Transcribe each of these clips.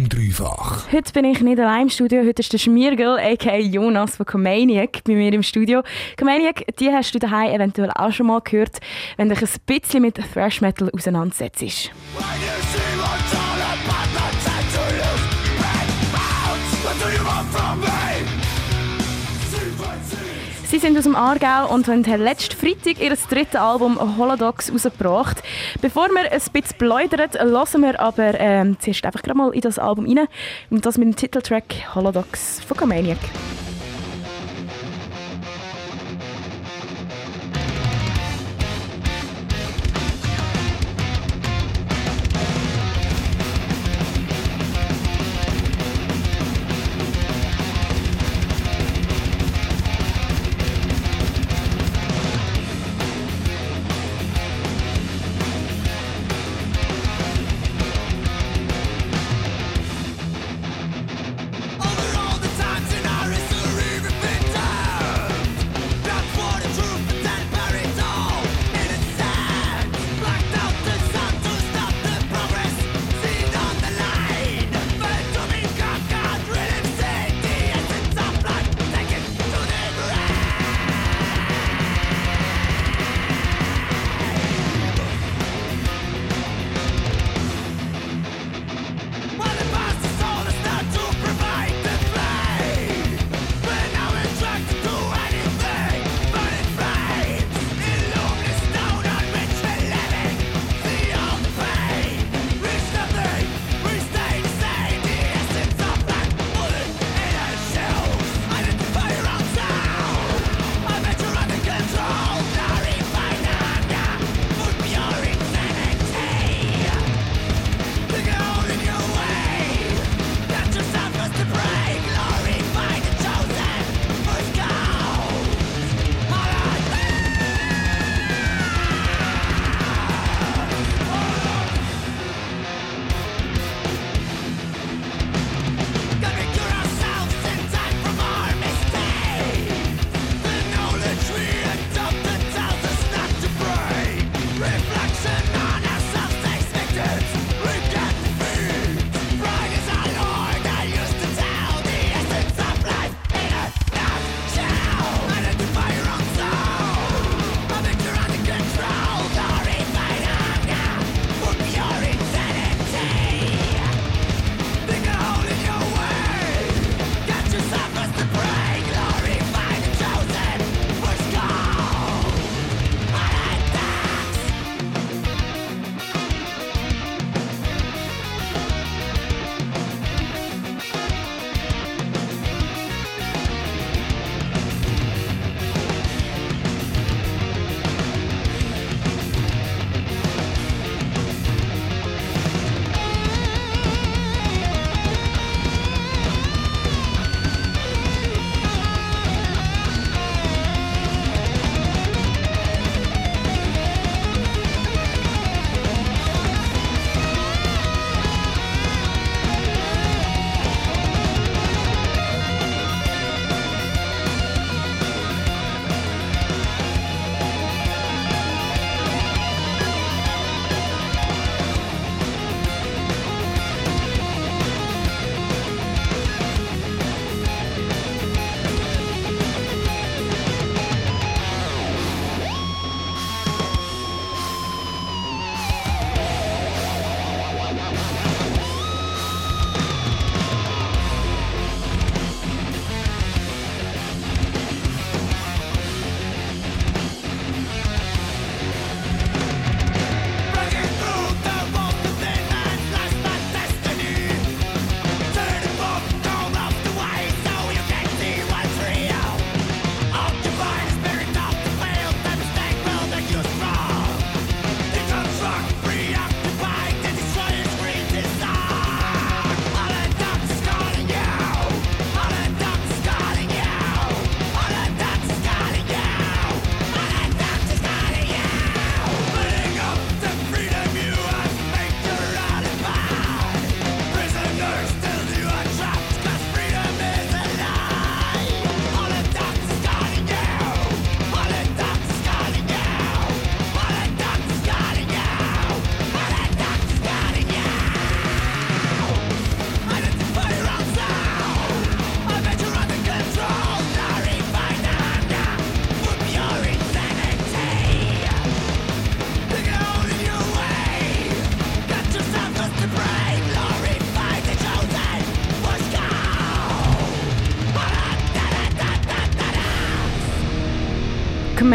Dem Dreifach. Heute bin ich nicht allein im Studio, heute ist der Schmiergel, a.k.a. Jonas von Comaniac, bei mir im Studio. Comaniac, die hast du daheim eventuell auch schon mal gehört, wenn du dich ein bisschen mit Thrash Metal auseinandersetzt. Sie sind aus dem Aargau und haben letzten Freitag ihr drittes Album Holodox rausgebracht. Bevor wir ein bisschen pläudern, hören wir aber ähm, zuerst einfach mal in das Album rein. Und das mit dem Titeltrack Holodox von Comaniac.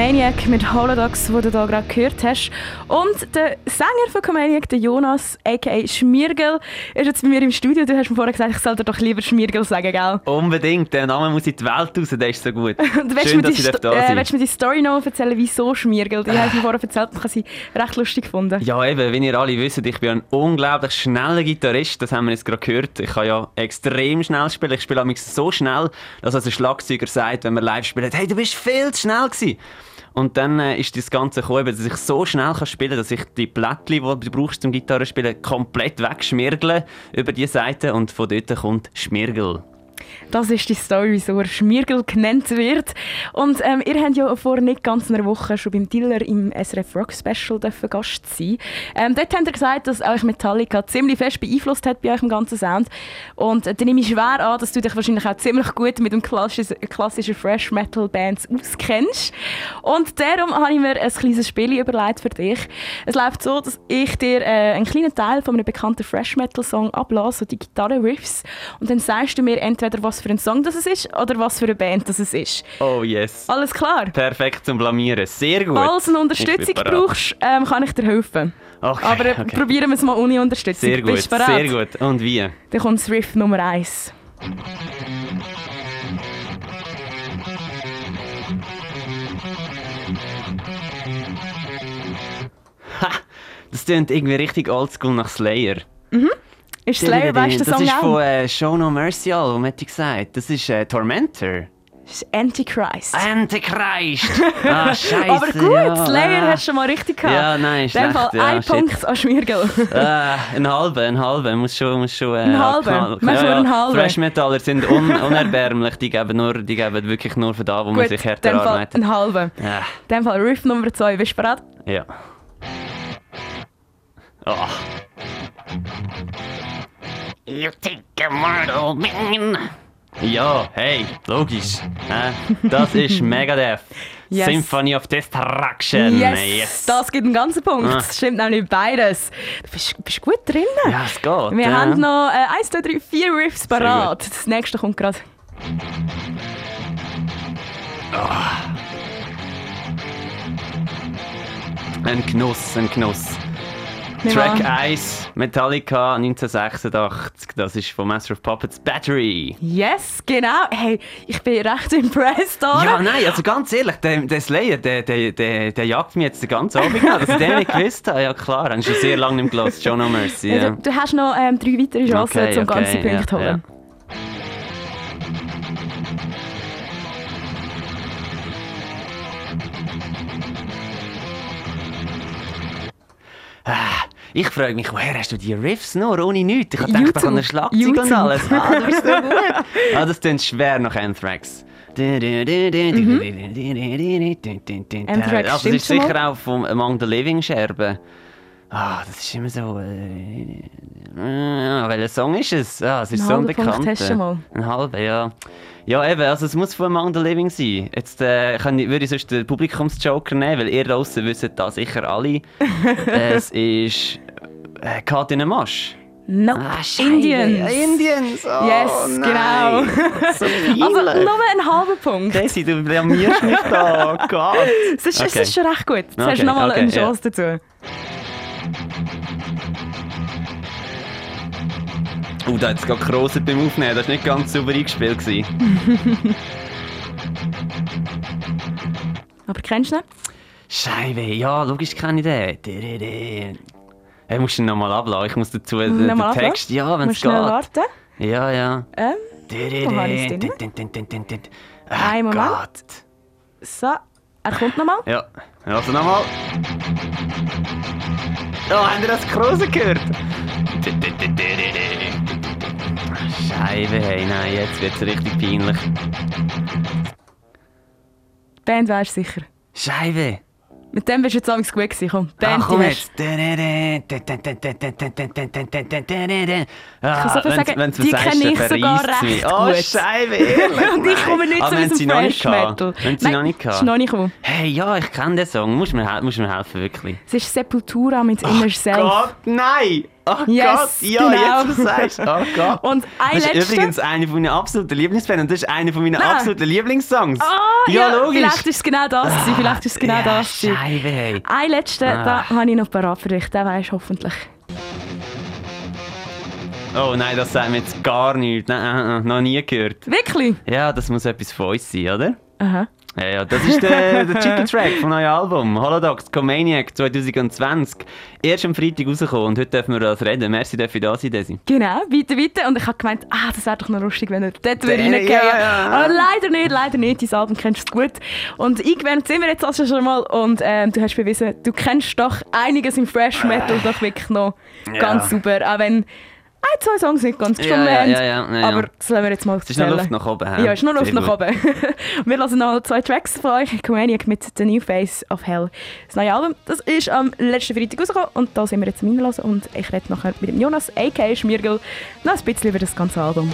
Comaniac mit Holodox, wo du da gerade gehört hast. Und der Sänger von Comaniac, der Jonas, a.k.a. Schmiergel, ist jetzt bei mir im Studio. Du hast mir vorher gesagt, ich sollte doch lieber Schmiergel sagen, gell? Unbedingt, der Name muss in die Welt raus, der ist so gut. Schön, dass ich da äh, Willst du mir die Story noch erzählen, wieso Schmiergel? Die hast du mir vorher erzählt und ich habe sie recht lustig gefunden. Ja eben, wie ihr alle wisst, ich bin ein unglaublich schneller Gitarrist, das haben wir jetzt gerade gehört. Ich kann ja extrem schnell spielen, ich spiele so schnell, dass also ein Schlagzeuger sagt, wenn wir live spielen, hey, du bist viel zu schnell gewesen. Und dann äh, ist das Ganze gekommen, dass ich so schnell kann spielen kann, dass ich die Plättchen, die du brauchst zum Gitarrespielen, komplett wegschmirgle über die Seite und von dort kommt Schmirgel. Das ist die Story, wieso er Schmirgel genannt wird. Und ähm, ihr habt ja vor nicht ganz einer Woche schon beim Diller im SRF Rock Special Gast sein ähm, Dort habt ihr gesagt, dass euch Metallica ziemlich fest beeinflusst hat bei eurem ganzen Sound. Und äh, dann nehme ich schwer an, dass du dich wahrscheinlich auch ziemlich gut mit dem klassischen, klassischen Fresh Metal Bands auskennst. Und darum habe ich mir ein kleines Spiel überlegt für dich. Es läuft so, dass ich dir äh, einen kleinen Teil von einem bekannten Fresh Metal Song ablasse, so die Gitarre-Riffs. Und dann sagst du mir entweder, was für ein Song das ist oder was für eine Band das ist. Oh yes. Alles klar? Perfekt zum Blamieren. Sehr gut. Falls du eine Unterstützung brauchst, ähm, kann ich dir helfen. Okay, Aber äh, okay. probieren wir es mal ohne Unterstützung. Sehr gut, sehr gut. Und wie? Dann kommt das Riff Nummer 1. Ha! Das klingt irgendwie richtig oldschool nach Slayer. Mhm. Ist Slayer, weißt du, Das ist von äh, Show No Mercy Album, hätte ich gesagt. Das ist äh, Tormentor. Das ist Antichrist. Antichrist! Ah, scheiße. Aber gut, ja, Slayer ah. hast du schon mal richtig gehabt. Ja, nein, schlecht. In Fall ja, ein shit. Punkt an Schmiergel. äh, ein halber, ein halber. Muss schon, muss schon, äh, ein halber? Ja, ja, ein halber. Fresh Metaller sind un unerbärmlich. Die geben, nur, die geben wirklich nur für da, wo gut, man sich härter arbeitet. Fall ein halber. Ja. In dem Fall Riff Nummer 2. Bist du bereit? Ja. Oh. You think a mortal man. Ja, hey, logisch. Das ist Megadeth. Yes. Symphony of Destruction. Yes. yes. Das gibt einen ganzen Punkt. Ah. Das stimmt nämlich beides. Du bist, bist gut drin. Ja, es geht. Wir ja. haben noch äh, 1, 2, 3, 4 Riffs parat. Das nächste kommt gerade. Oh. Ein Genuss, ein Genuss. Track 1, Metallica 1986, das ist von Master of Puppets Battery. Yes, genau. Hey, ich bin recht impressed, oder? Ja, nein, also ganz ehrlich, der, der Slayer, der, der, der, der jagt mich jetzt den ganzen Abend nach, dass ich den nicht gewusst habe. Ja klar, hast schon sehr lange im Glas, John No Mercy. Ja. Ja, du, du, hast noch ähm, drei weitere Chancen, okay, um okay, ganzen Punkt zu holen. Ah, ich frage mich, woher hast du die Riffs noch, ohne nichts? Ich habe gedacht, an ein Schlagzeug YouTube. und alles. Ah, du bist so gut. ah, das klingt schwer nach Anthrax. Mhm. Anthrax also, das ist sicher auch vom Among the Living Scherben. Ah, das ist immer so. Äh, äh, welcher Song ist es? Ah, es ist ein so ein bekannter. Ein halber, ja. Ja, eben, also es muss von Among the Living sein. Jetzt äh, kann, würde ich sonst den Publikumsjoker nehmen, weil ihr draußen wisst das sicher alle. es ist äh, Kat in a Masch. Nope. Ah, Indians. Indians. Oh, yes, nein. genau. so also nur ein halber Punkt. Desi, du blamierst mich da. Oh Gott. Es ist, okay. ist schon recht gut. Jetzt okay, hast du nochmal okay, eine Chance yeah. dazu. Oh, da hat es gerade Kroset beim Aufnehmen. Das war nicht ganz sauber eingespielt. Aber kennst du ihn? Scheibe, ja, logisch kenne ich den. Hey, musst du ihn nochmal abladen? Ich muss dazu äh, den Text. Ja, wenn es geht. warten? Ja, ja. Ähm, wo habe ich es Ein Moment. Gott. So, er kommt nochmal. Ja, also nochmal. Oh, habt ihr das Kruse gehört? Scheibe, hey, nein, jetzt wird es richtig peinlich. Band weisst sicher. Scheibe. Mit dem bist du jetzt amigs gut gewesen. Komm, Band Ach, komm jetzt. Ich kann so viel sagen, wenn, die kenne ich sogar recht oh, gut. Oh, Scheibe, ehrlich. Und ich komme nicht zu diesem Fresh Metal. Wenn sie noch nicht gehabt. noch nicht gekommen. Hey, ja, ich kenne den Song. Musst mir, musst mir helfen, wirklich. Es ist Sepultura mit Inner Self. Gott, nein! Oh Yes, Gott, ja, genau. jetzt, sagst. Oh Gott. Und ein das ist übrigens eine von meinen absoluten Lieblingsbands und das ist einer von meinen Nein. absoluten Lieblingssongs. Ah, ja, ja, logisch. vielleicht ist es genau das gewesen, vielleicht ist es genau ja, das. Scheibe, hey. Ein letzter, Ah. da habe ich noch parat für dich, den weisst hoffentlich. Oh nein, das sagt mir jetzt gar nichts. Nein, äh, äh, noch nie gehört. Wirklich? Ja, das muss etwas von uns sein, oder? Aha. Ja, ja, das ist der, der Titeltrack vom neuen Album. Holodox, Comaniac 2020. Erst am Freitag rausgekommen und heute dürfen wir das reden. Merci, dass ich da sein Desi. Genau, weiter, weiter. Und ich habe gemeint, ah, das wäre doch noch lustig, wenn er dort würde reingehen ja, ja. Aber leider nicht, leider nicht. Dein Album kennst du gut. Und eingewärmt sind wir jetzt also schon mal. Und ähm, du hast bewiesen, du kennst doch einiges im Fresh Metal doch wirklich noch Ja. ganz super. Auch wenn ein, zwei Songs nicht ganz gestimmt Ja, ja, haben. ja, ja. Aber das lassen wir jetzt mal Es ist noch. Luft nach oben. Ja, ist nur Luft nach oben. wir lassen noch zwei Tracks von euch. Comaniac mit The New Face of Hell. Das neue Album, das ist am letzten Freitag rausgekommen und da sind wir jetzt am Reinlassen und ich rede nachher mit dem Jonas, a.k.a. Schmiergel, noch ein bisschen über das ganze Album.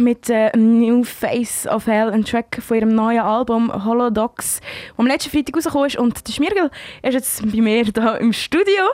Mit äh, Face of Hell, ein Track von ihrem neuen Album Holodox, das am letzten Freitag rausgekommen ist. Und der Schmirgel ist jetzt bei mir hier im Studio.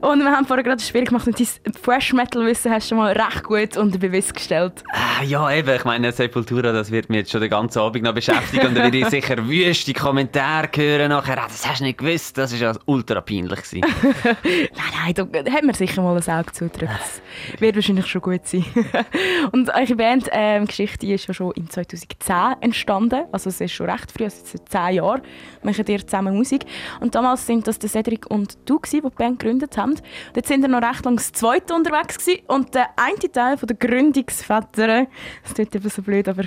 Und wir haben vorher gerade ein Spiel gemacht und dein Fresh Metal Wissen hast du schon mal recht gut unter Beweis gestellt. Ah, ja, eben. Ich meine, Sepultura, das wird mich jetzt schon den ganzen Abend noch beschäftigen. und dann werde ich sicher wüste Kommentare hören nachher. Ah, das hast du nicht gewusst. Das war ja ultra peinlich. nein, nein, da hat man sicher mal ein Auge zudrückt. Das wird wahrscheinlich schon gut sein. und eure Bandgeschichte ähm, ist ja schon in 2010 entstanden. Also es ist schon recht früh, also seit zehn Jahren machen ihr zusammen Musik. Und damals sind das der Cedric und du, die die Band gegründet haben. Jetzt sind wir noch recht lang das zweite unterwegs gewesen. Und der eine Teil der Gründungsväter, das klingt eben so blöd, aber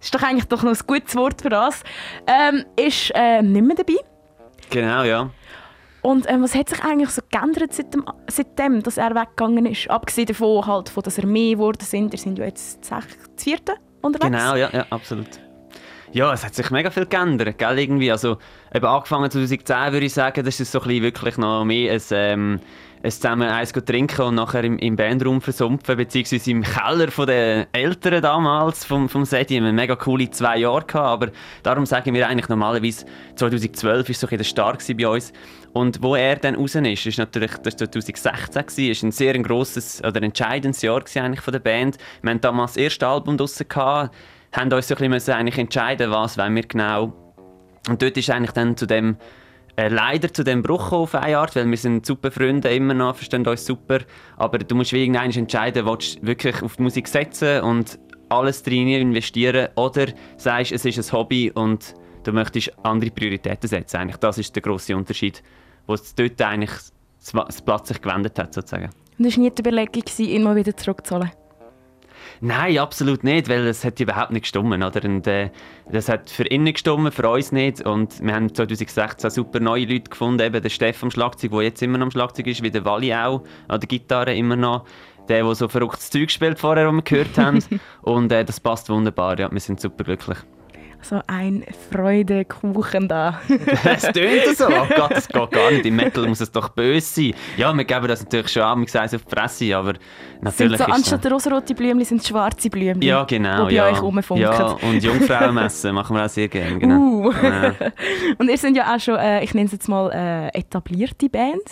ist doch eigentlich doch noch ein gutes Wort für das, ähm, ist äh, nicht mehr dabei. Genau, ja. Und ähm, was hat sich eigentlich so geändert seitdem, seitdem, dass er weggegangen ist? Abgesehen davon, halt, von, dass er mehr geworden sind. Wir sind ja jetzt das vierte unterwegs. Genau, ja, ja, absolut. Ja, es hat sich mega viel geändert, gell, irgendwie. Also, eben angefangen 2010 würde ich sagen, das ist so ein wirklich noch mehr ein, ähm, ein zusammen eins trinken und nachher im, im Bandraum versumpfen, beziehungsweise im Keller von den Eltern damals vom, vom Sedi. Wir mega coole zwei Jahre gehabt, aber darum sagen wir eigentlich normalerweise 2012 war so ein der Start bei uns. Und wo er dann raus ist, ist natürlich das 2016 gewesen, ist ein sehr grosses oder entscheidendes Jahr eigentlich von der Band. Wir hatten damals das erste Album draussen gehabt, haben uns so ein bisschen eigentlich entscheiden, was wollen wir genau. Und dort ist eigentlich dann zu dem äh, leider zu dem Bruch auf eine Art, weil wir sind super Freunde immer noch, verstehen uns super, aber du musst irgendwann entscheiden, willst du wirklich auf die Musik setzen und alles drin investieren oder sagst, es ist ein Hobby und du möchtest andere Prioritäten setzen. Eigentlich das ist der große Unterschied, wo es dort eigentlich das Platz sich gewendet hat sozusagen. Und es war nie die Überlegung, mal wieder zurückzuholen? Nein, absolut nicht, weil es hat überhaupt nicht gestummen, oder? Und äh, das hat für ihn nicht gestummen, für uns nicht. Und wir haben 2016 super neue Leute gefunden, eben der Steff am Schlagzeug, der jetzt immer noch am Schlagzeug ist, wie der Wally auch, an der Gitarre immer noch. Der, der so verrücktes Zeug spielt vorher, was wir gehört haben. Und äh, das passt wunderbar, ja, wir sind super glücklich so ein Freudekuchen da. Es tönt so. Oh Gott, das geht gar nicht. Im Metal muss es doch böse sein. Ja, wir geben das natürlich schon an, wir sagen es auf die Presse, aber natürlich sind so, Anstatt der rosarote Blümchen sind es schwarze Blümchen. Ja, genau. Die ja. euch rumfunken. Ja, und Jungfrauenmessen machen wir auch sehr gerne. Genau. Uh. Ja. und ihr seid ja auch schon, äh, ich nenne es jetzt mal, äh, etablierte Band.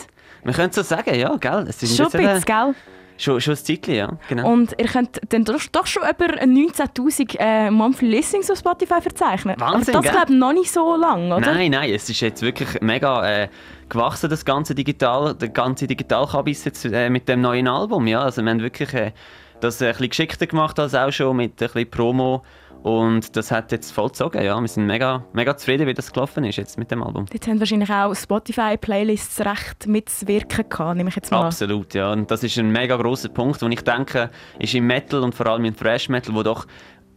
Man könnte so sagen, ja, gell? Es ist schon ein bisschen, gell? Schon, schon ein Zeitchen, ja. Genau. Und ihr könnt dann doch, doch schon über 19'000 äh, Monthly Listings auf Spotify verzeichnen. Wahnsinn, Aber das glaube ich noch nicht so lang, oder? Nein, nein, es ist jetzt wirklich mega äh, gewachsen, das ganze Digital, der ganze Digitalkabis jetzt äh, mit dem neuen Album. Ja. Also wir haben wirklich äh, das äh, ein bisschen geschickter gemacht als auch schon mit ein bisschen Promo und das hat jetzt voll gezogen, ja. Wir sind mega, mega zufrieden, wie das gelaufen ist jetzt mit dem Album. Jetzt haben wahrscheinlich auch Spotify-Playlists recht mitzuwirken gehabt, nehme ich jetzt mal Absolut, ja. Und das ist ein mega grosser Punkt, den ich denke, ist im Metal und vor allem im Thrash Metal, wo doch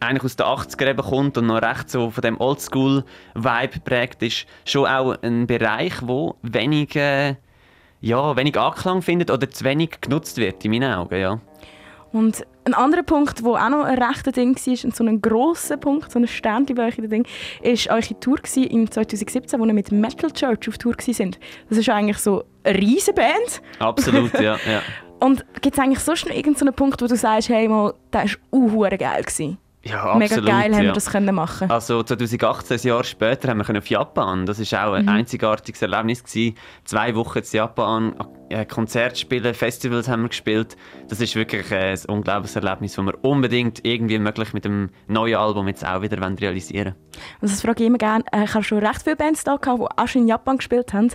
eigentlich aus den 80er eben kommt und noch recht so von dem Oldschool-Vibe prägt ist, schon auch ein Bereich, wo wenig, äh, ja, wenig Anklang findet oder zu wenig genutzt wird, in meinen Augen, ja. Und ein anderer Punkt, der auch noch ein rechter Ding war, und so ein grosser Punkt, so ein Sternchen bei euch Ding, war eure Tour im 2017, wo ihr mit Metal Church auf Tour sind. Das ist eigentlich so eine riesige Band. Absolut, ja. ja. Und gibt es eigentlich sonst noch irgendeinen Punkt, wo du sagst, hey, mal, das war geil gewesen? Ja, absolut, Mega geil haben ja. wir das können machen. Also 2018, ein Jahr später, haben wir auf Japan. Das war auch ein mhm. einzigartiges Erlebnis gewesen. Zwei Wochen in Japan, äh, Konzerte spielen, Festivals haben wir gespielt. Das ist wirklich ein unglaubliches Erlebnis, das wir unbedingt irgendwie möglich mit dem neuen Album jetzt auch wieder realisieren wollen. Also das frage ich immer gerne. Äh, ich habe schon recht viele Bands da gehabt, die auch schon in Japan gespielt haben.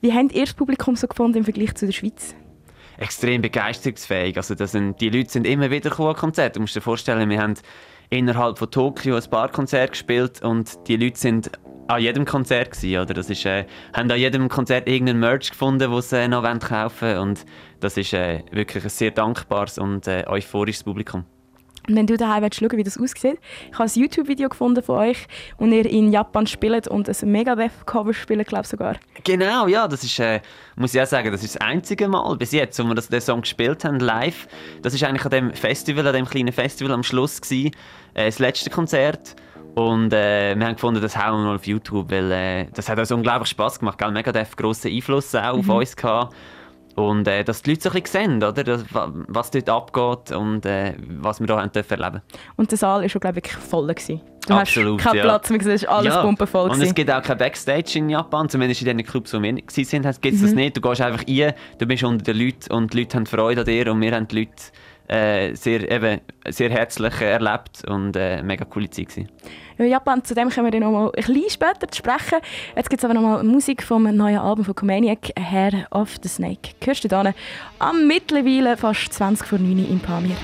Wie habt ihr das Publikum so gefunden im Vergleich zu der Schweiz? Extrem begeisterungsfähig. Also das sind, die Leute sind immer wieder an Konzerte. Du musst dir vorstellen, wir haben innerhalb von Tokio ein paar Konzerte gespielt und die Leute sind an jedem Konzert gewesen, oder? Das ist, äh, haben an jedem Konzert irgendeinen Merch gefunden, den sie äh, noch kaufen wollen und das ist äh, wirklich ein sehr dankbares und äh, euphorisches Publikum. Und wenn du daheim willst, schauen, wie das aussieht, ich habe ein YouTube-Video gefunden von euch, wo ihr in Japan spielt und ein Megadeth-Cover spielt, glaube ich sogar. Genau, ja, das ist, äh, muss ich auch sagen, das ist das einzige Mal bis jetzt, wo wir das, den Song gespielt haben, live. Das ist eigentlich an dem Festival, an dem kleinen Festival am Schluss gewesen, äh, das letzte Konzert. Und äh, wir haben gefunden, das hauen wir mal auf YouTube, weil äh, das hat uns unglaublich Spaß gemacht. Gell? Megadeth grossen Einfluss auch mhm. auf uns gehabt. Und äh, dass die Leute so ein bisschen sehen, oder? Das, was dort abgeht und äh, was wir hier haben erleben Und der Saal war schon, glaube ich, voll. Gewesen. Du Absolut, hast keinen ja. Platz mehr, es ist alles ja. pumpenvoll. Und es gewesen. gibt auch kein Backstage in Japan, zumindest in den Clubs, wo wir waren, gibt es Mhm. das nicht. Du gehst einfach rein, du bist unter den Leuten und die Leute haben Freude an dir und wir haben die Leute äh, sehr, eben, sehr herzlich erlebt und äh, mega coole Zeit gewesen. Ja, Japan, zu dem kommen wir dann noch mal ein bisschen später sprechen. Jetzt gibt es aber noch mal Musik vom neuen Album von Comaniac, Hair of the Snake. Hörst du da am mittlerweile fast 20 vor 9 Uhr in Pamir.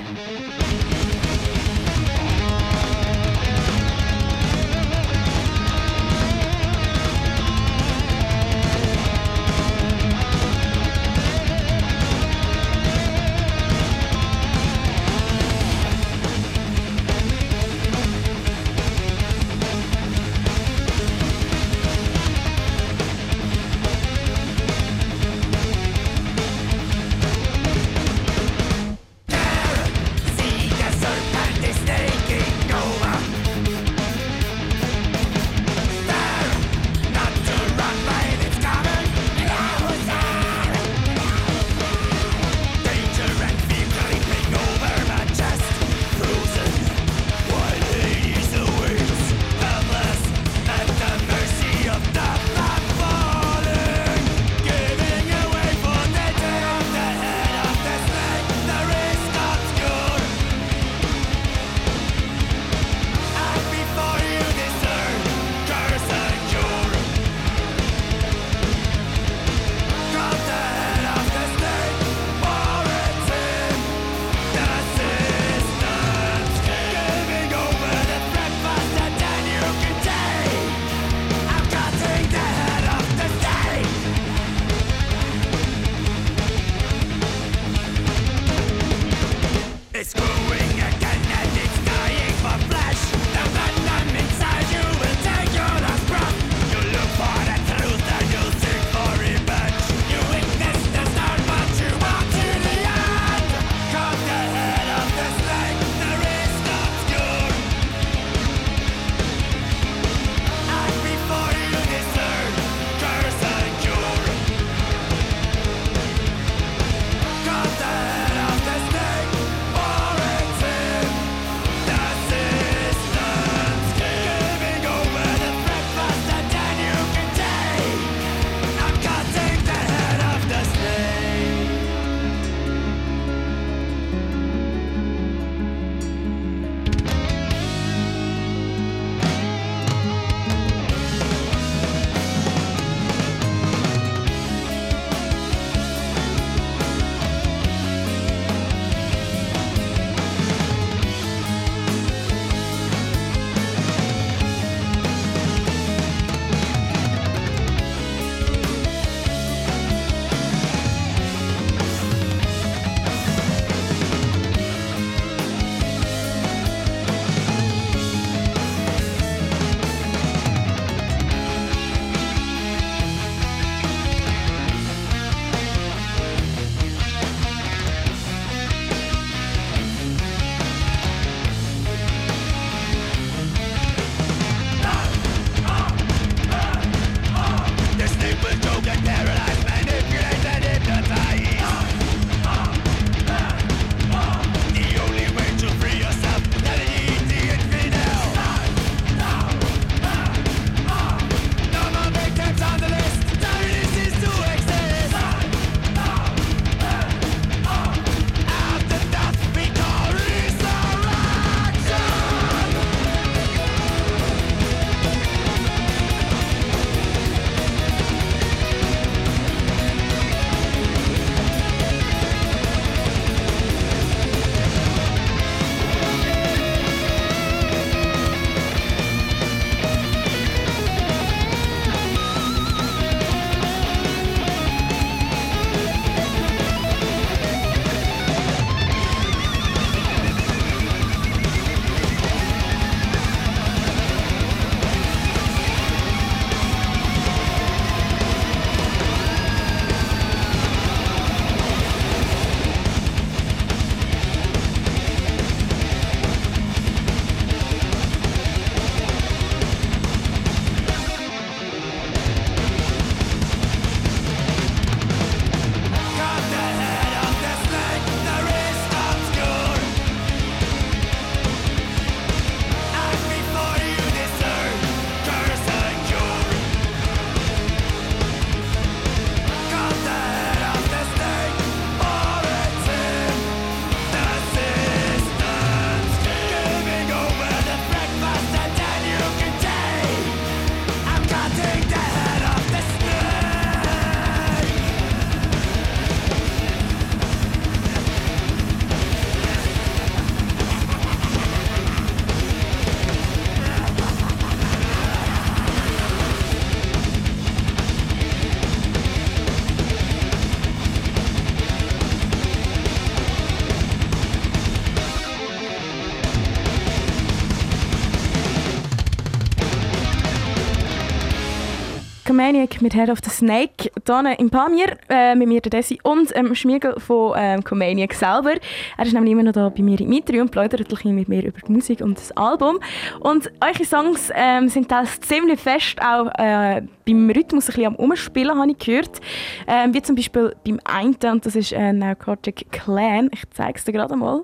Comaniac mit Head of the Snake. Hier im Pamir äh, mit mir der Desi und ähm, Schmiegel von ähm, Comaniac selber. Er ist nämlich immer noch da bei mir im Interview und plaudert mit mir über die Musik und das Album. Und eure Songs ähm, sind das ziemlich fest auch äh, beim Rhythmus ein bisschen am Umspielen, habe ich gehört. Ähm, wie zum Beispiel beim einen, und das ist äh, Narcotic Clan. Ich zeige es dir gerade mal.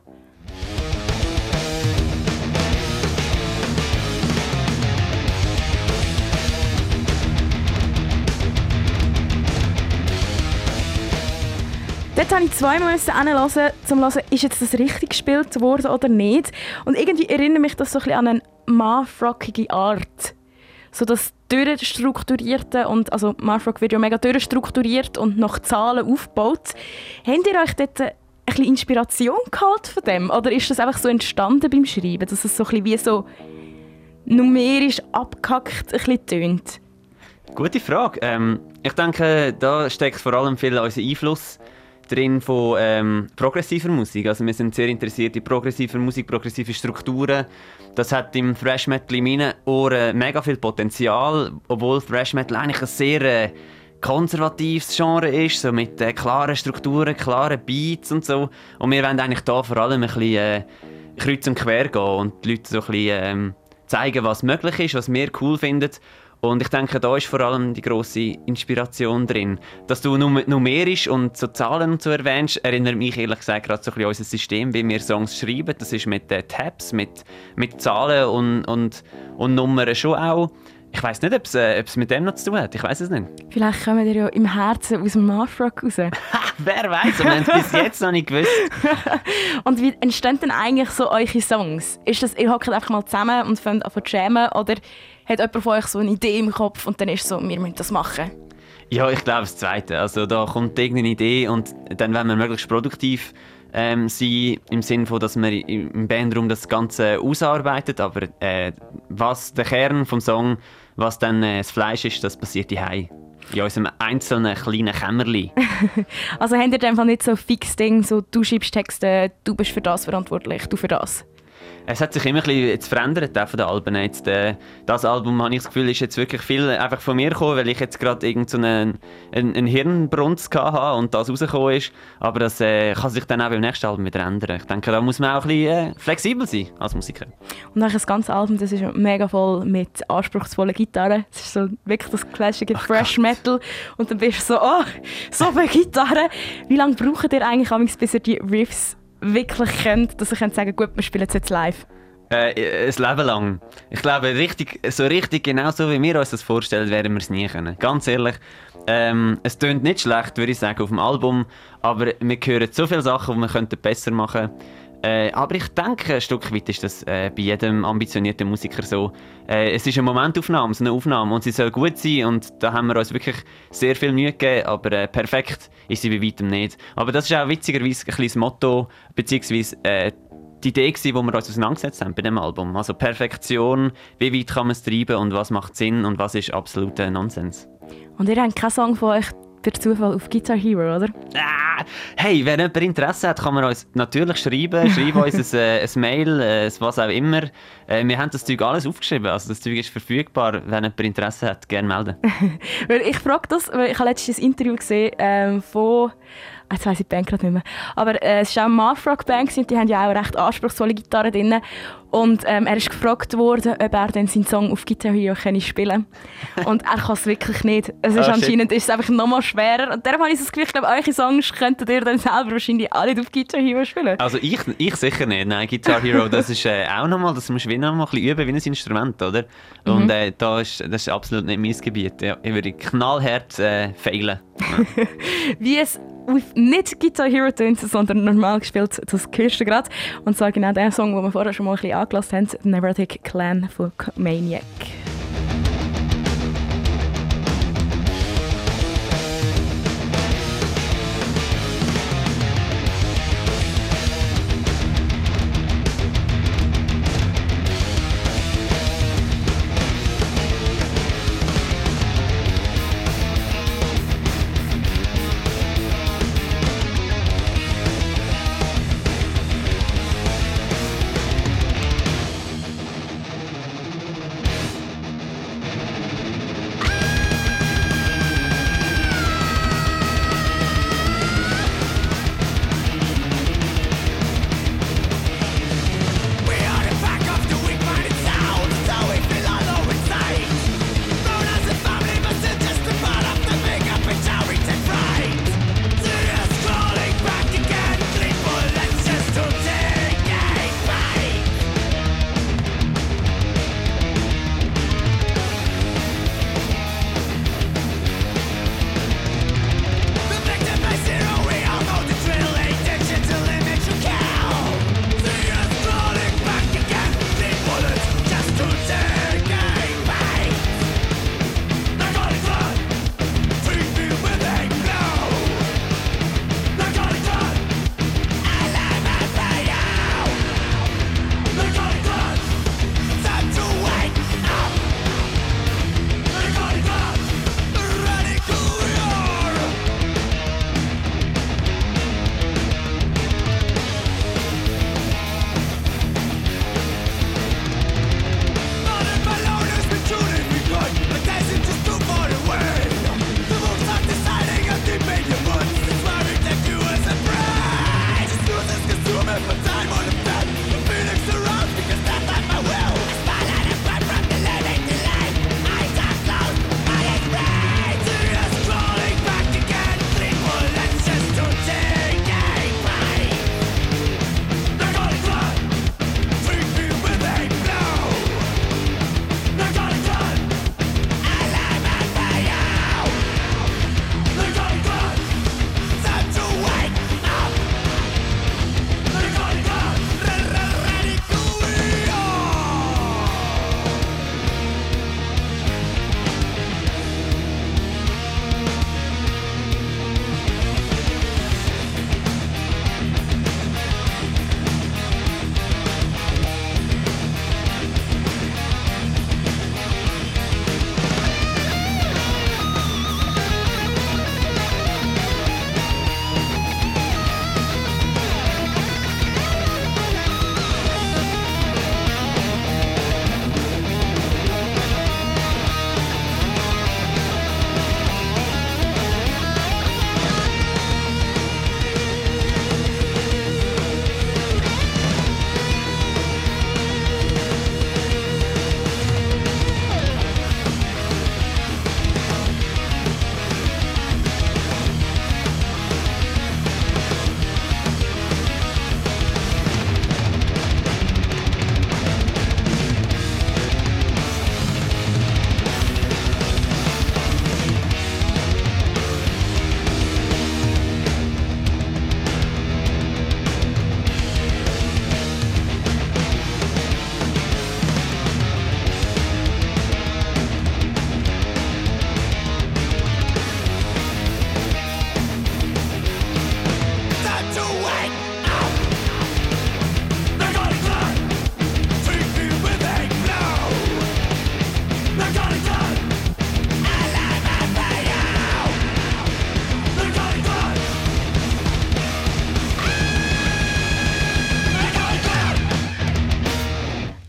Dort musste ich zweimal hinhören, um zu hören, ist jetzt das richtig gespielt worden oder nicht. Und irgendwie erinnert mich das so ein an eine Mafrockige Art. So das durchstrukturierte und also Mafrock wird ja mega durchstrukturiert und nach Zahlen aufgebaut. Habt ihr euch dort ein Inspiration geholt von dem? Oder ist das einfach so entstanden beim Schreiben, dass es so ein wie so numerisch abgehackt ein tönt? Gute Frage. Ähm, ich denke, da steckt vor allem viel unser Einfluss drin von ähm, progressiver Musik. Also wir sind sehr interessiert in progressiver Musik, progressive Strukturen. Das hat im Thrash Metal in meinen Ohren mega viel Potenzial, obwohl Thrash Metal eigentlich ein sehr äh, konservatives Genre ist, so mit äh, klaren Strukturen, klaren Beats und so. Und wir wollen eigentlich da vor allem ein bisschen äh, kreuz und quer gehen und die Leute so ein bisschen ähm, zeigen, was möglich ist, was wir cool finden und ich denke, da ist vor allem die große Inspiration drin. Dass du numerisch und so Zahlen und so erwähnst, erinnert mich ehrlich gesagt gerade so ein bisschen an unser System, wie wir Songs schreiben. Das ist mit äh, Tabs, mit, mit Zahlen und, und, und Nummern schon auch. Ich weiß nicht, ob es äh, mit dem noch zu tun hat. Ich weiß es nicht. Vielleicht kommen wir ja im Herzen aus dem Mathrock raus. Wer weiß? Wir haben es bis jetzt noch nicht gewusst. und wie entstehen denn eigentlich so eure Songs? Ist das, ihr hockt einfach mal zusammen und fängt an zu jammen oder hat jemand von euch so eine Idee im Kopf und dann ist es so, wir müssen das machen? Ja, ich glaube das Zweite. Also da kommt irgendeine Idee und dann werden wir möglichst produktiv ähm, sein, im Sinne von, dass man im Bandraum das Ganze ausarbeitet, aber äh, was der Kern vom Song, was dann äh, das Fleisch ist, das passiert hier in unserem einzelnen kleinen Kämmerli. also habt ihr einfach nicht so fix Ding, so du schreibst Texte, du bist für das verantwortlich, du für das? Es hat sich immer ein bisschen jetzt verändert von den Alben. Jetzt, äh, das Album, habe ich das Gefühl, ist jetzt wirklich viel einfach von mir gekommen, weil ich jetzt gerade irgendeinen so einen, einen Hirnbrunz hatte und das rausgekommen ist. Aber das äh, kann sich dann auch beim nächsten Album wieder ändern. Ich denke, da muss man auch ein bisschen äh, flexibel sein als Musiker. Und dann das ganze Album, das ist mega voll mit anspruchsvollen Gitarren. Es ist so wirklich das klassische Fresh Gott. Metal. Und dann bist du so, oh, so viele Gitarren. Wie lange braucht ihr eigentlich, bis ihr die Riffs wirklich kennt, dass ich sagen kann, gut, wir spielen es jetzt live? Äh, ein Leben lang. Ich glaube, richtig, so richtig genau so wie wir uns das vorstellen, werden wir es nie können. Ganz ehrlich, ähm, es tönt nicht schlecht, würde ich sagen, auf dem Album, aber wir hören so viele Sachen, die wir besser machen könnten. Äh, aber ich denke, ein Stück weit ist das äh, bei jedem ambitionierten Musiker so. Äh, es ist eine Momentaufnahme, so eine Aufnahme und sie soll gut sein und da haben wir uns wirklich sehr viel Mühe gegeben, aber äh, perfekt ist sie bei weitem nicht. Aber das ist auch witzigerweise ein kleines Motto, beziehungsweise äh, die Idee, die wir uns auseinandergesetzt haben bei dem Album. Also Perfektion, wie weit kann man es treiben und was macht Sinn und was ist absoluter Nonsens. Und ihr habt keinen Song von euch per Zufall auf Guitar Hero, oder? Ah, hey, wenn jemand Interesse hat, kann man uns natürlich schreiben. Schreiben uns ein, äh, ein Mail, äh, was auch immer. Äh, wir haben das Zeug alles aufgeschrieben. Also das Zeug ist verfügbar. Wenn jemand Interesse hat, gerne melden. ich frage das, weil ich habe letztens ein Interview gesehen ähm, von jetzt weiss ich die Band gerade nicht mehr. Aber äh, es war auch eine Mathrock Band und die haben ja auch recht anspruchsvolle Gitarren drin. Und ähm, er ist gefragt worden, ob er dann seinen Song auf Guitar Hero spielen kann. Und er kann es wirklich nicht. Es ist oh, anscheinend ist es einfach nochmal schwerer. Und darum habe ich das Gefühl, ich glaube, eure Songs könntet ihr dann selber wahrscheinlich alle auf Guitar Hero spielen. Also ich, ich sicher nicht. Nein, Guitar Hero, das ist äh, auch nochmal, das musst du noch mal ein bisschen üben wie ein Instrument, oder? Und mhm. äh, da ist, das ist absolut nicht mein Gebiet. Ja, ich würde knallhart äh, failen. wie es nicht Guitar Hero tönt, sondern normal gespielt, das hörst du gerade. Und zwar genau der Song, den wir vorher schon mal ein bisschen angelassen haben, Neverthic Clan von Maniac.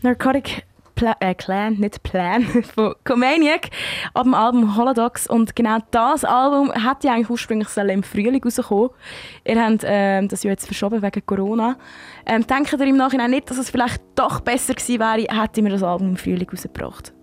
Narcotic Pla äh, Clan, nicht Plan, von Comaniac ab dem Album Holodogs. Und genau das Album hätte ja eigentlich ursprünglich im Frühling rauskommen Ihr habt ähm, das ja jetzt verschoben wegen Corona. Ähm, denkt ihr im Nachhinein nicht, dass es vielleicht doch besser gewesen wäre, hätte wir das Album im Frühling rausgebracht?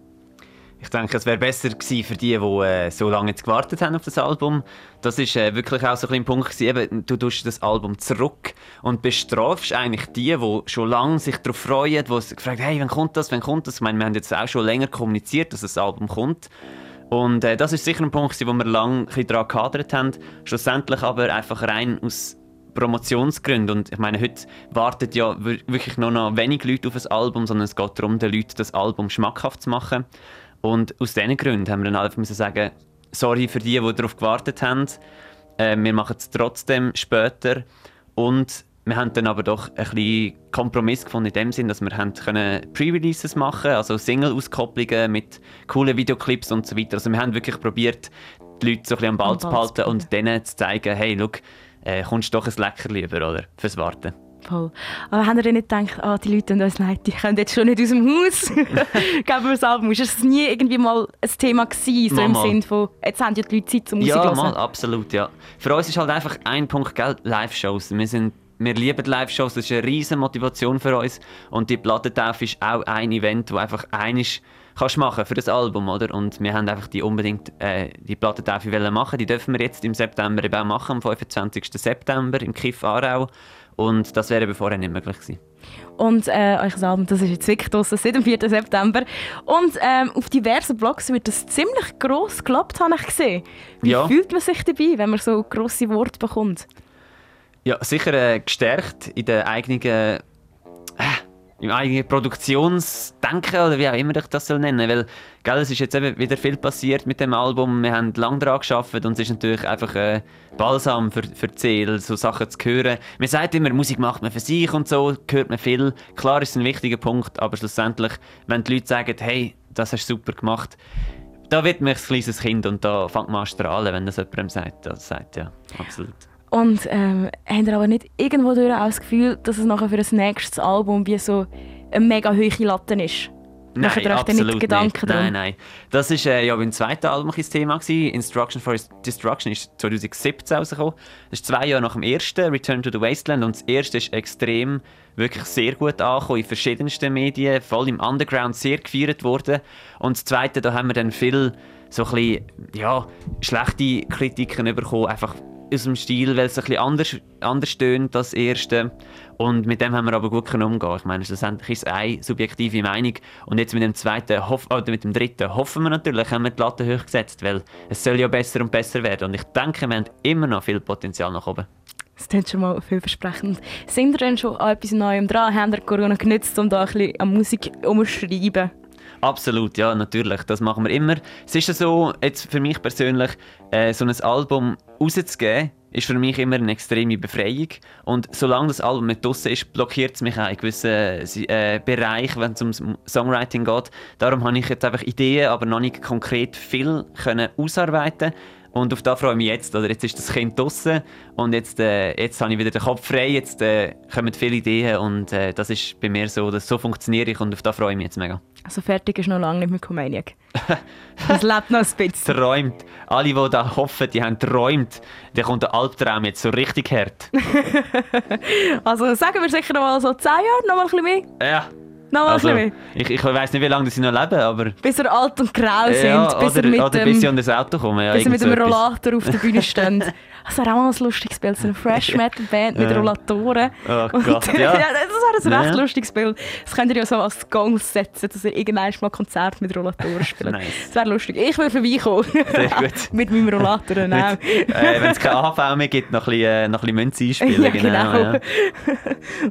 Ich denke, es wäre besser gewesen für die, die äh, so lange jetzt gewartet haben auf das Album. Das ist äh, wirklich auch so ein, ein Punkt gewesen, eben, du tust das Album zurück und bestrafst eigentlich die, die schon lange sich darauf freuen, die sich gefragt hey, wann kommt das, wann kommt das? Ich meine, wir haben jetzt auch schon länger kommuniziert, dass das Album kommt. Und äh, das ist sicher ein Punkt, wo wir lange daran gehadert haben. Schlussendlich aber einfach rein aus Promotionsgründen. Und ich meine, heute warten ja wirklich nur noch wenig Leute auf das Album, sondern es geht darum, den Leuten das Album schmackhaft zu machen. Und aus diesen Gründen haben wir dann einfach müssen sagen, sorry für die, die darauf gewartet haben. Äh, wir machen es trotzdem später. Und wir haben dann aber doch ein bisschen Kompromiss gefunden in dem Sinn, dass wir Pre-Releases machen also Single-Auskopplungen mit coolen Videoclips und so weiter. Also wir haben wirklich probiert, die Leute so ein bisschen am Ball zu behalten und denen zu zeigen, hey, schau, äh, kommst du doch ein Leckerli über, oder? Fürs Warten. Voll. Aber haben ihr nicht gedacht, ah, die Leute uns leid, die kommen jetzt schon nicht aus dem Haus? Geben wir das Album. Ist das nie irgendwie mal ein Thema gewesen, so im Sinne von, jetzt haben ja die Leute Zeit zum Musik Ja, mal, absolut, ja. Für uns ist halt einfach ein Punkt, gell, Live-Shows. Wir sind wir lieben Live-Shows, das ist eine riesige Motivation für uns. Und die Plattentaufe ist auch ein Event, wo einfach einiges kannst machen für das Album, oder? Und wir haben einfach die unbedingt äh, die Plattentaufe machen. Die dürfen wir jetzt im September eben auch machen, am 25. September im Kiff Aarau. Und das wäre vorher nicht möglich gewesen. Und äh, euer Album, das ist jetzt wirklich draussen, seit dem 4. September. Und ähm, auf diversen Blogs wird das ziemlich gross geklappt, habe ich gesehen. Wie ja. fühlt man sich dabei, wenn man so grosse Worte bekommt? Ja, sicher äh, gestärkt in der eigenen... Äh, im eigenen Produktionsdenken oder wie auch immer ich das soll nennen weil gell, es ist jetzt eben wieder viel passiert mit dem Album. Wir haben lange daran geschafft und es ist natürlich einfach äh, Balsam für, für die Seele, so Sachen zu hören. Man sagt immer Musik macht man für sich und so hört man viel. Klar ist ein wichtiger Punkt aber schlussendlich wenn die Leute sagen hey das hast du super gemacht da wird man ein kleines Kind und da fängt man an strahlen wenn das jemandem sagt. Das sagt ja absolut und ähm, ihr aber nicht irgendwo durch auch das Gefühl, dass es nachher für das nächste Album wie so eine mega hohe Latte ist? Nein, absolut nicht Gedanken nicht. Nein, nein. Das war äh, ja beim zweiten Album ein Thema. Gewesen. Instruction for Destruction ist 2017 rausgekommen. Das ist zwei Jahre nach dem ersten, Return to the Wasteland. Und das erste ist extrem, wirklich sehr gut angekommen in verschiedensten Medien, voll im Underground sehr gefeiert worden. Und das zweite, da haben wir dann viel so ein bisschen, ja, schlechte Kritiken bekommen, einfach aus dem Stil, weil es ein bisschen anders, anders tönt als das erste. Und mit dem haben wir aber gut können umgehen. Ich meine, schlussendlich ist es eine subjektive Meinung. Und jetzt mit dem zweiten, hoff, oder mit dem dritten, hoffen wir natürlich, haben wir die Latte hoch gesetzt, weil es soll ja besser und besser werden. Und ich denke, wir haben immer noch viel Potenzial nach oben. Das klingt schon mal vielversprechend. Sind ihr denn schon an etwas Neuem dran? Haben ihr Corona genutzt, um da ein bisschen an Musik umzuschreiben? Absolut, ja, natürlich. Das machen wir immer. Es ist ja so, jetzt für mich persönlich, äh, so ein Album rauszugeben, ist für mich immer eine extreme Befreiung. Und solange das Album nicht draussen ist, blockiert es mich auch in gewissen äh, Bereichen, wenn es um Songwriting geht. Darum habe ich jetzt einfach Ideen, aber noch nicht konkret viel können ausarbeiten und auf das freue ich mich jetzt. Oder jetzt ist das Kind draußen und jetzt, äh, jetzt habe ich wieder den Kopf frei. Jetzt äh, kommen viele Ideen und äh, das ist bei mir so, dass so funktioniert ich und auf das freue ich mich jetzt mega. Also fertig ist noch lange nicht mit Comaniac. das lebt noch ein bisschen. Träumt. Alle, die da hoffen, die haben träumt. Da kommt der Albtraum jetzt so richtig hart. also sagen wir sicher noch mal so 10 Jahre, noch mal ein bisschen mehr? Ja. Noch also, ich, ich weiß nicht, wie lange sie noch leben, aber... Bis sie alt und grau sind. Ja, bis oder, mit oder dem, bis sie an das Auto kommen. Ja, bis sie mit dem Rollator auf der Bühne stehen. Das wäre auch mal ein lustiges Bild, so eine Fresh Metal Band mit Rollatoren. Oh Gott, ja. ja. Das wäre ein recht lustiges Bild. Das könnt ihr ja so als Gang setzen, dass ihr irgendwann mal Konzert mit Rollatoren spielt. nice. Das wäre lustig. Ich würde vorbeikommen. Sehr gut. mit meinem Rollator auch. äh, Wenn es keine AHV mehr gibt, noch ein bisschen, äh, noch ein bisschen Münze einspielen. Ja, genau. genau. Ja.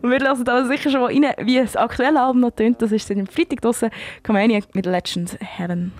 Und wir lassen da sicher schon mal rein, wie das aktuelle Album noch tönt. Das ist seit dem Freitag draussen. Comania mit Legend Heaven.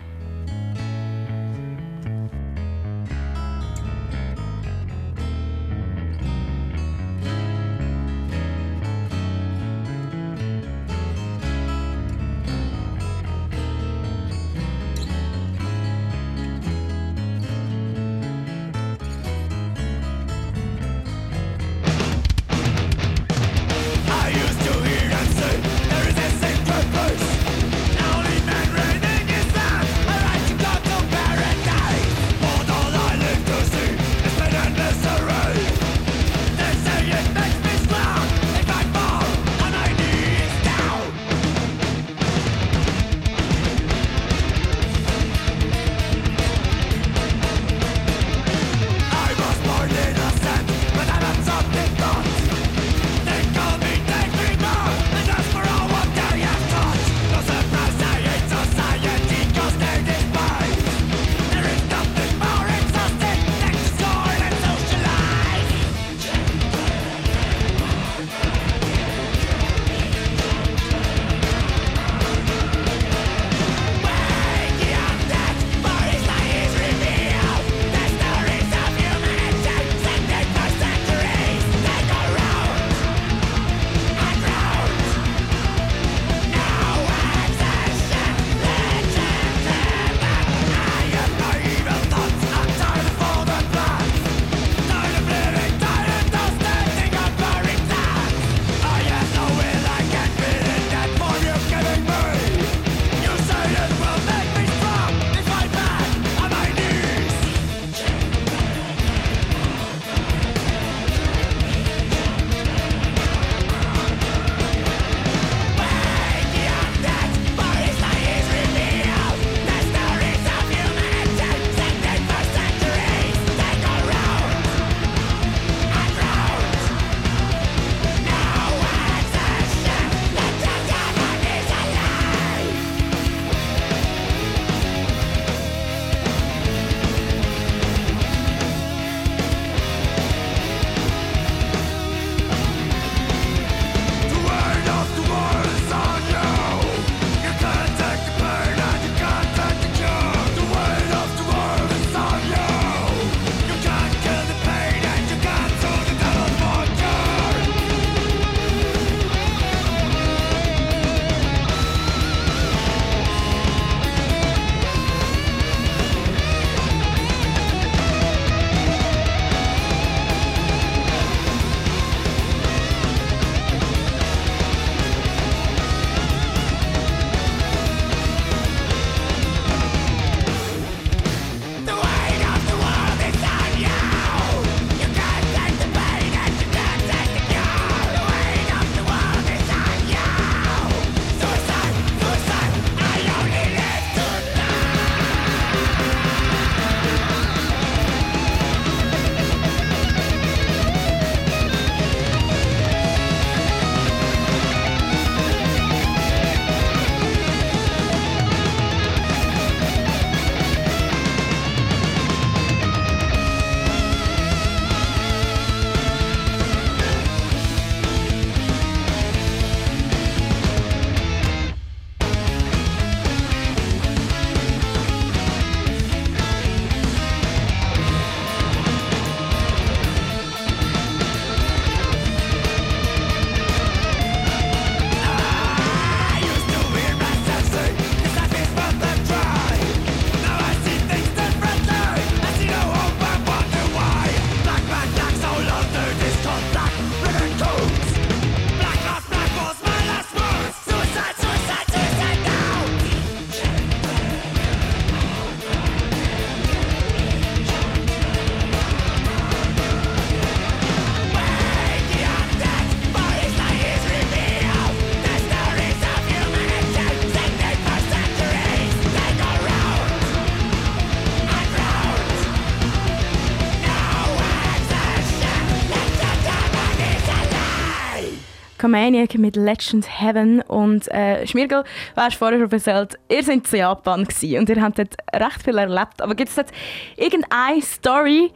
Comaniac mit Legend Heaven. Und äh, Schmirgel, du hast vorher schon erzählt, ihr seid in Japan gewesen und ihr habt dort recht viel erlebt. Aber gibt es dort irgendeine Story,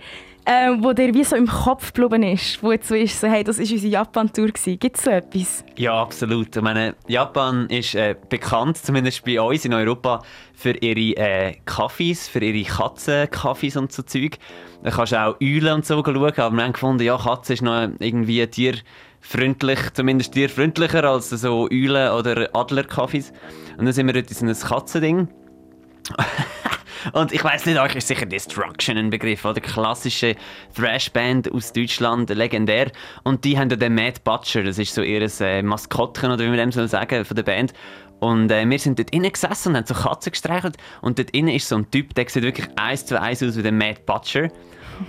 äh, wo dir wie so im Kopf geblieben ist, wo jetzt so ist, so, hey, das war unsere Japan-Tour Gibt es so etwas? Ja, absolut. Ich meine, Japan ist äh, bekannt, zumindest bei uns in Europa, für ihre äh, Kaffees, für ihre Katzenkaffees und so Zeug. Da kannst du auch Eulen und so schauen, aber wir haben gefunden, ja, Katze ist noch irgendwie tierfreundlich, zumindest tierfreundlicher als so Eulen- oder Adlerkaffees. Und dann sind wir dort in so ein Katzending. Und ich weiß nicht, euch ist sicher Destruction ein Begriff, oder? Klassische Thrash-Band aus Deutschland, legendär. Und die haben ja den Matt Butcher, das ist so ihr äh, Maskottchen, oder wie man dem soll sagen, von der Band. Und äh, wir sind dort innen gesessen und haben so Katzen gestreichelt. Und dort innen ist so ein Typ, der sieht wirklich eins zu eins aus wie der Matt Butcher.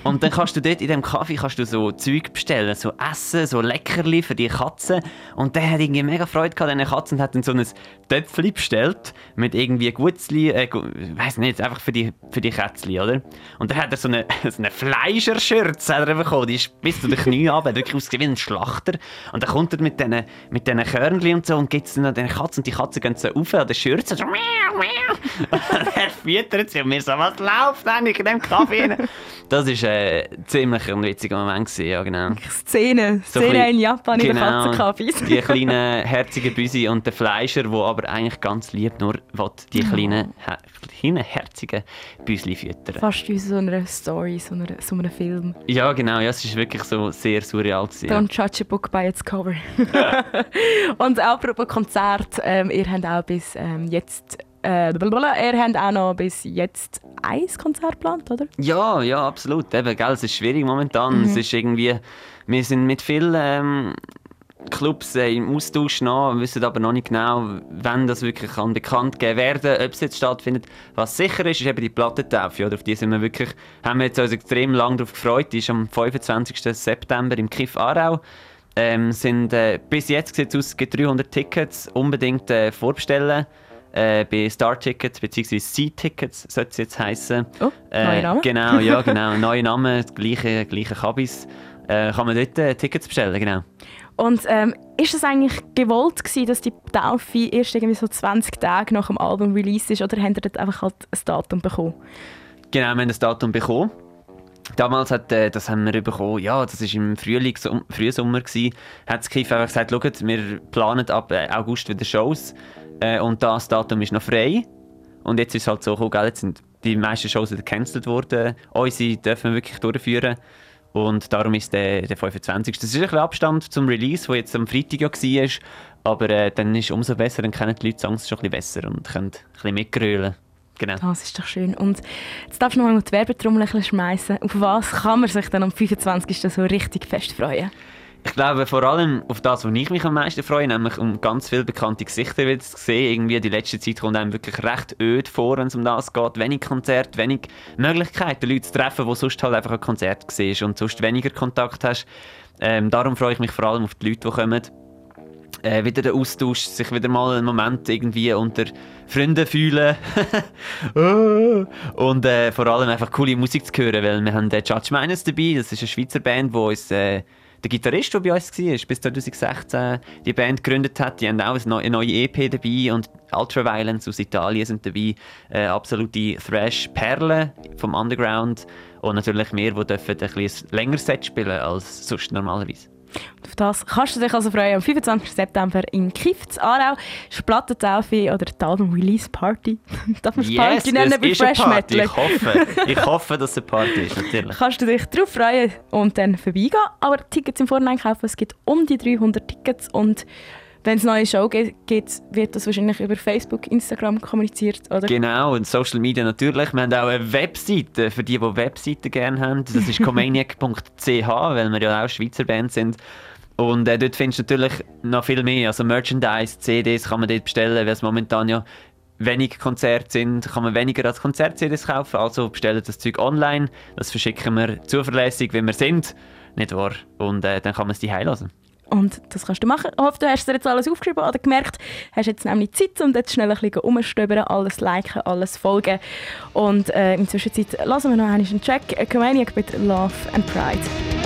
Und dann kannst du dort in dem Kaffee kannst du so Zeug bestellen, so Essen, so Leckerli für die Katzen. Und der hat irgendwie mega Freude gehabt den Katzen und hat dann so ein Töpfchen bestellt mit irgendwie Gutzli, äh, weiß nicht, einfach für die, für die Kätzchen, oder? Und dann hat er so eine, so eine Fleischerschürze bekommen, die ist bis zu den Knien runter, hat wirklich ausgesehen wie ein Schlachter. Und dann kommt er mit diesen mit den Körnchen und so und gibt es dann den Katzen und die Katzen gehen so auf an der Schürze und so miau, miau. Und er füttert sie und mir so, was läuft eigentlich in dem Kaffee? Das ist äh, ziemlich ein witziger Moment gewesen, ja genau. Szene, so Szene in Japan genau, in den Katzenkaffees. die kleinen herzigen Büsi und der Fleischer, der aber eigentlich ganz lieb nur will, die kleinen, her kleinen herzigen Büsli füttern. Fast wie so eine Story, so, eine, so einem Film. Ja genau, ja, es ist wirklich so sehr surreal gewesen. Don't judge a book by its cover. und apropos Konzert, ähm, ihr habt auch bis ähm, jetzt äh, er hat auch noch bis jetzt ein Konzert geplant, oder? Ja, ja, absolut. Eben, gell, es ist schwierig momentan. Mhm. Es ist irgendwie, wir sind mit vielen ähm, Clubs äh, im Austausch noch, wissen aber noch nicht genau, wann das wirklich kann bekannt geben werden, ob es jetzt stattfindet. Was sicher ist, ist eben die Plattentaufe. Oder? Auf die sind wir wirklich, haben wir jetzt uns extrem lange darauf gefreut. Die ist am 25. September im Kiff Aarau. Ähm, sind, äh, bis jetzt sieht es aus, es gibt 300 Tickets. Unbedingt äh, vorbestellen äh, bei Star Tickets bzw. Sea-Tickets sollte es jetzt heißen. Oh, neuer Name. Äh, genau, ja, genau. Neuer Name, gleiche, gleiche Kabis. Äh, kann man dort äh, Tickets bestellen, genau. Und ähm, ist es eigentlich gewollt gewesen, dass die Taufe erst irgendwie so 20 Tage nach dem Album released ist oder habt ihr dort einfach halt ein Datum bekommen? Genau, wir haben ein Datum bekommen. Damals hat, äh, das haben wir bekommen, ja, das war im Frühling, so, Frühsommer, gewesen, hat das Kiff einfach gesagt, schaut, wir planen ab äh, August wieder Shows äh, und das Datum ist noch frei. Und jetzt ist es halt so gekommen, jetzt sind die meisten Shows wieder gecancelt worden. Unsere dürfen wir wirklich durchführen. Und darum ist der, der 25. Das ist ein bisschen Abstand zum Release, der jetzt am Freitag ja war. Aber äh, dann ist es umso besser, dann kennen die Leute Songs schon ein bisschen besser und können ein bisschen mitgrölen. Genau. Das ist doch schön. Und jetzt darfst du noch einmal die Werbetrommel schmeißen. Auf was kann man sich dann am 25. so richtig fest freuen? Ich glaube vor allem auf das, was ich mich am meisten freue, nämlich um ganz viele bekannte Gesichter wieder zu sehen. Irgendwie die letzte Zeit kommt einem wirklich recht öd vor, wenn es um das geht. Wenig Konzert, wenig Möglichkeiten, Leute zu treffen, die sonst halt einfach ein Konzert siehst und sonst weniger Kontakt hast. Ähm, darum freue ich mich vor allem auf die Leute, die kommen. Äh, wieder der Austausch, sich wieder mal einen Moment irgendwie unter Freunden fühlen. und äh, vor allem einfach coole Musik zu hören, weil wir haben den Judge Minus dabei, das ist eine Schweizer Band, die uns... Äh, der Gitarrist, der bei uns war, bis 2016 die Band gegründet hat, die haben auch eine neue EP dabei und Ultraviolence aus Italien sind dabei. Äh, absolute Thrash-Perlen vom Underground und natürlich mehr, die dürfen ein bisschen länger Set spielen als sonst normalerweise. Auf das kannst du dich also freuen. Am 25. September in Kifz, Aarau. ist Plattentaufe oder die Album-Release-Party. Darf man es yes, Party nennen bei Fresh Metal? Ich hoffe, ich hoffe, dass es eine Party ist, natürlich. Kannst du dich darauf freuen und dann vorbeigehen. Aber Tickets im Vorhinein kaufen. Es gibt um die 300 Tickets und wenn es eine neue Show gibt, wird das wahrscheinlich über Facebook, Instagram kommuniziert, oder? Genau, und Social Media natürlich. Wir haben auch eine Webseite, für die, die Webseiten gerne haben. Das ist comaniac.ch, weil wir ja auch Schweizer Band sind. Und äh, dort findest du natürlich noch viel mehr. Also Merchandise, CDs kann man dort bestellen, weil es momentan ja wenig Konzerte sind, kann man weniger als Konzert-CDs kaufen. Also bestellen das Zeug online. Das verschicken wir zuverlässig, wie wir sind. Nicht wahr? Und äh, dann kann man es die lassen. Und das kannst du machen. Ich hoffe, du hast dir jetzt alles aufgeschrieben oder gemerkt, hast jetzt nämlich Zeit, um jetzt schnell ein bisschen umstöbern, alles liken, alles folgen. Und äh, in der Zwischenzeit lassen wir noch einen Track, Comaniac mit Love and Pride.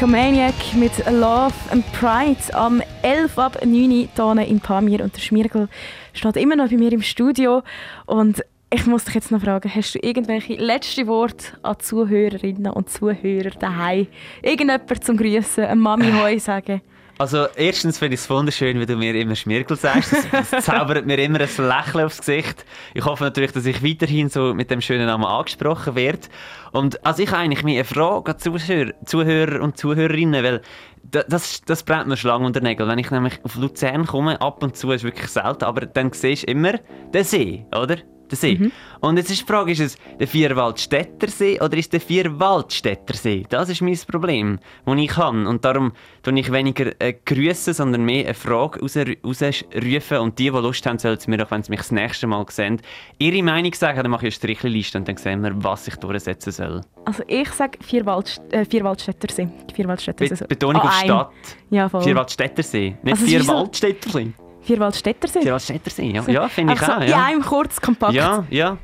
Comaniac mit Love and Pride am 11 ab 9 Uhr in Pamir und der Schmirgel steht immer noch bei mir im Studio und ich muss dich jetzt noch fragen, hast du irgendwelche letzten Worte an Zuhörerinnen und Zuhörer daheim? Irgendjemand zum Grüßen, eine Mami Hoi sagen? Also erstens finde ich es wunderschön, wie du mir immer Schmirgel sagst. Das, das zaubert mir immer ein Lächeln aufs Gesicht. Ich hoffe natürlich, dass ich weiterhin so mit dem schönen Namen angesprochen werde. Und also ich eigentlich mir eine Frage an Zuhörer, Zuhörer und Zuhörerinnen, weil das, das brennt mir Schlangen unter Nägel. Wenn ich nämlich auf Luzern komme, ab und zu ist es wirklich selten, aber dann siehst du immer den See, oder? See. Mhm. Und jetzt ist die Frage, ist es der Vierwaldstätter See oder ist der Vierwaldstätter See? Das ist mein Problem, das ich habe. Und darum tue ich weniger äh, grüßen, sondern mehr eine Frage rausrufen. Und die, die Lust haben, sollen mir, auch wenn sie mich das nächste Mal sehen, ihre Meinung sagen. Dann mache ich eine Strichliste und dann sehen wir, was ich durchsetzen soll. Also ich sage Vierwald, äh, Vierwaldstätter See. Vierwaldstätter See. Betonung oh, auf Stadt. Ja, voll. Vierwaldstätter See, nicht also Vierwaldstätter See. Vierwaldstättersee? Vierwaldstättersee, ja, ja finde ich auch. So ja. In einem kurz kompakt. Ja, ja.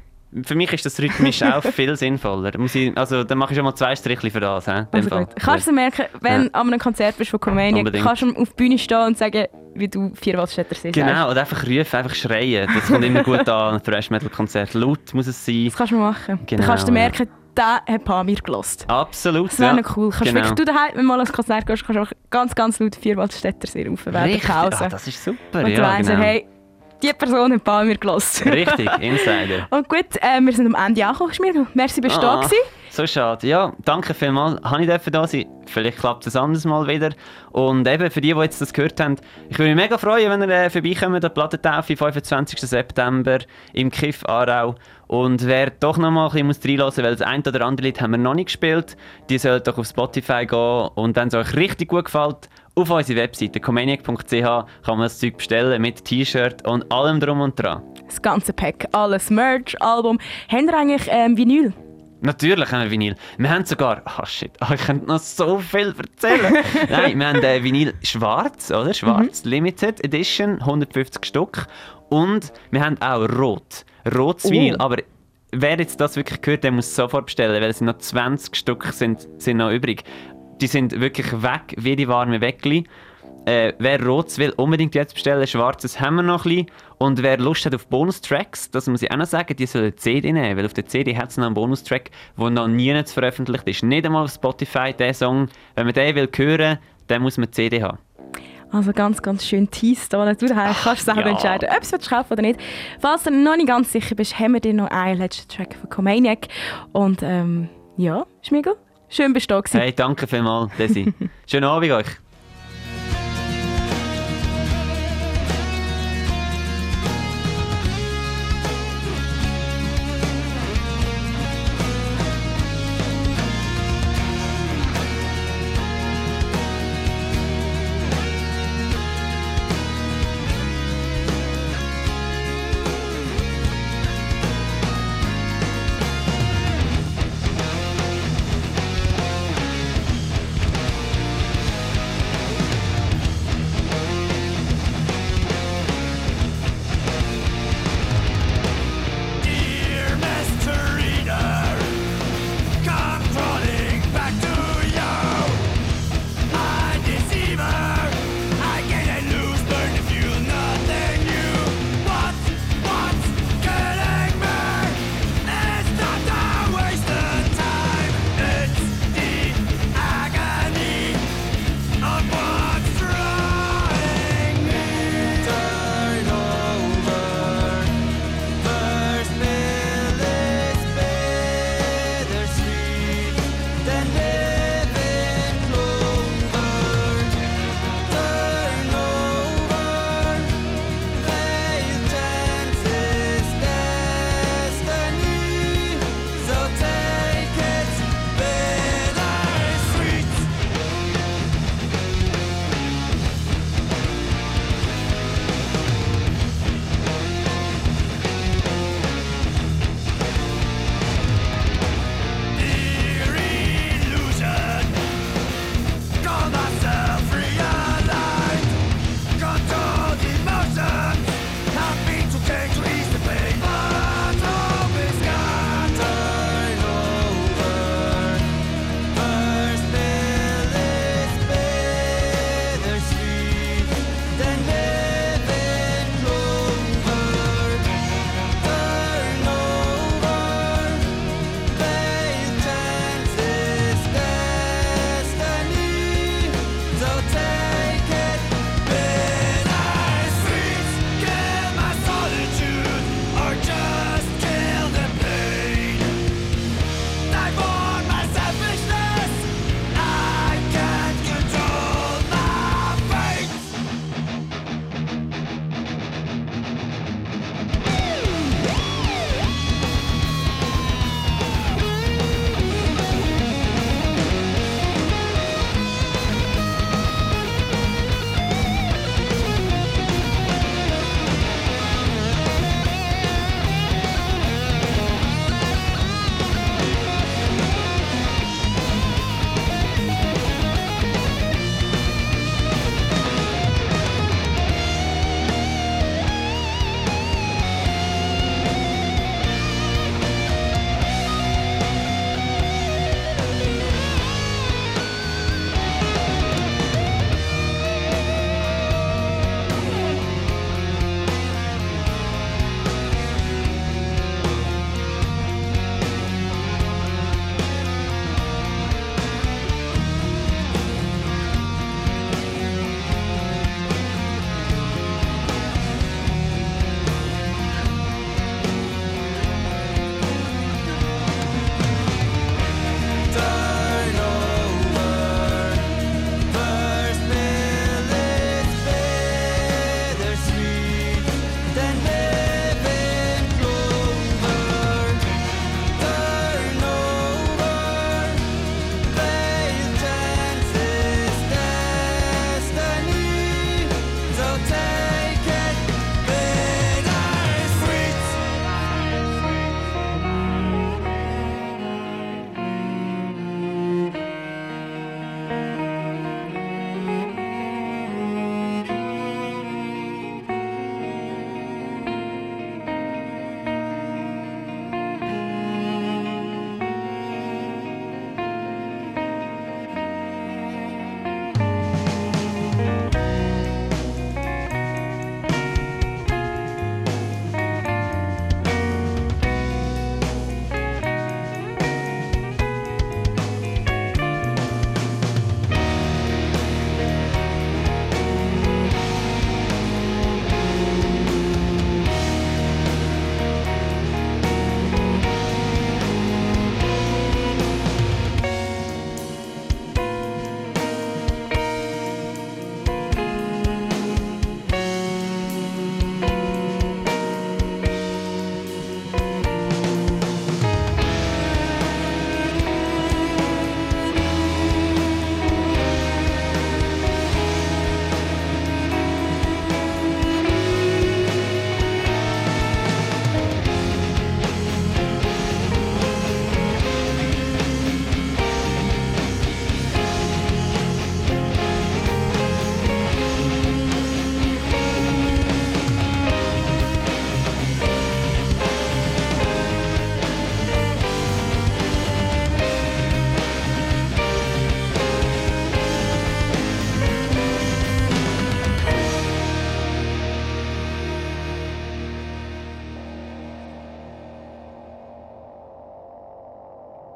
Für mich ist das rhythmisch auch viel sinnvoller. Muss ich, also, dann mache ich schon mal zwei Striche für das. He, also Fall. Kannst du merken, wenn du ja. an einem Konzert bist von Comania, kannst du auf die Bühne stehen und sagen, wie du Vierwaldstättersee Genau, sagst. oder einfach rufen, einfach schreien. Das kommt immer gut an, ein Thrash-Metal-Konzert. Laut muss es sein. Das kannst du machen. Genau, dann kannst du merken, der hat Pamir gelost. Absolut, Das wäre ja. cool. Kannst genau. wirklich, du daheim, wenn du mal ein Konzert gehst, kannst du auch ganz, ganz laut Vierwaldstätter sehr rufen während der Pause. Ah, das ist super, Und ja, weißt, genau. hey, die Person hat Pamir gelost. Richtig, Insider. Und gut, äh, wir sind am Ende angekommen, Merci, bist du ah, da gewesen. So schade. Ja, danke vielmals. Habe ich da sein. Vielleicht klappt es anderes Mal wieder. Und eben für die, die jetzt das gehört haben, ich würde mich mega freuen, wenn ihr äh, vorbeikommt, der Plattentaufe, 25. September im Kiff Aarau. Und wer doch noch mal ein bisschen reinlassen weil das ein oder andere Lied haben wir noch nicht gespielt, die sollen doch auf Spotify gehen und wenn es euch richtig gut gefällt, auf unsere Webseite comaniac.ch kann man das Zeug bestellen mit T-Shirt und allem drum und dran. Das ganze Pack, alles Merch, Album. Haben wir eigentlich ähm, Vinyl? Natürlich haben wir Vinyl. Wir haben sogar, ah oh shit, oh, ich könnte noch so viel erzählen. Nein, wir haben äh, Vinyl schwarz, oder? Schwarz, mhm. Limited Edition, 150 Stück. Und wir haben auch rot. Rotes oh. Vinyl, aber wer jetzt das wirklich gehört, der muss sofort bestellen, weil es noch 20 Stück sind, sind noch übrig. Die sind wirklich weg, wie die warme Weckli. Äh, wer Rotes will, unbedingt jetzt bestellen. Schwarzes haben wir noch ein bisschen. Und wer Lust hat auf Bonustracks, das muss ich auch noch sagen, die sollen eine CD nehmen, weil auf der CD hat es noch einen Bonustrack, der noch nie veröffentlicht ist. Nicht einmal auf Spotify, der Song. Wenn man den will hören, dann muss man die CD haben. Also ganz, ganz schön teased. Du daheim kannst selber ja. entscheiden, ob du es kaufen oder nicht. Falls du noch nicht ganz sicher bist, haben wir dir noch einen letzten Track von Comaniac. Und ähm, ja, Schmiegel, schön bist du da Hey, danke vielmals, Desi. Schönen Abend euch.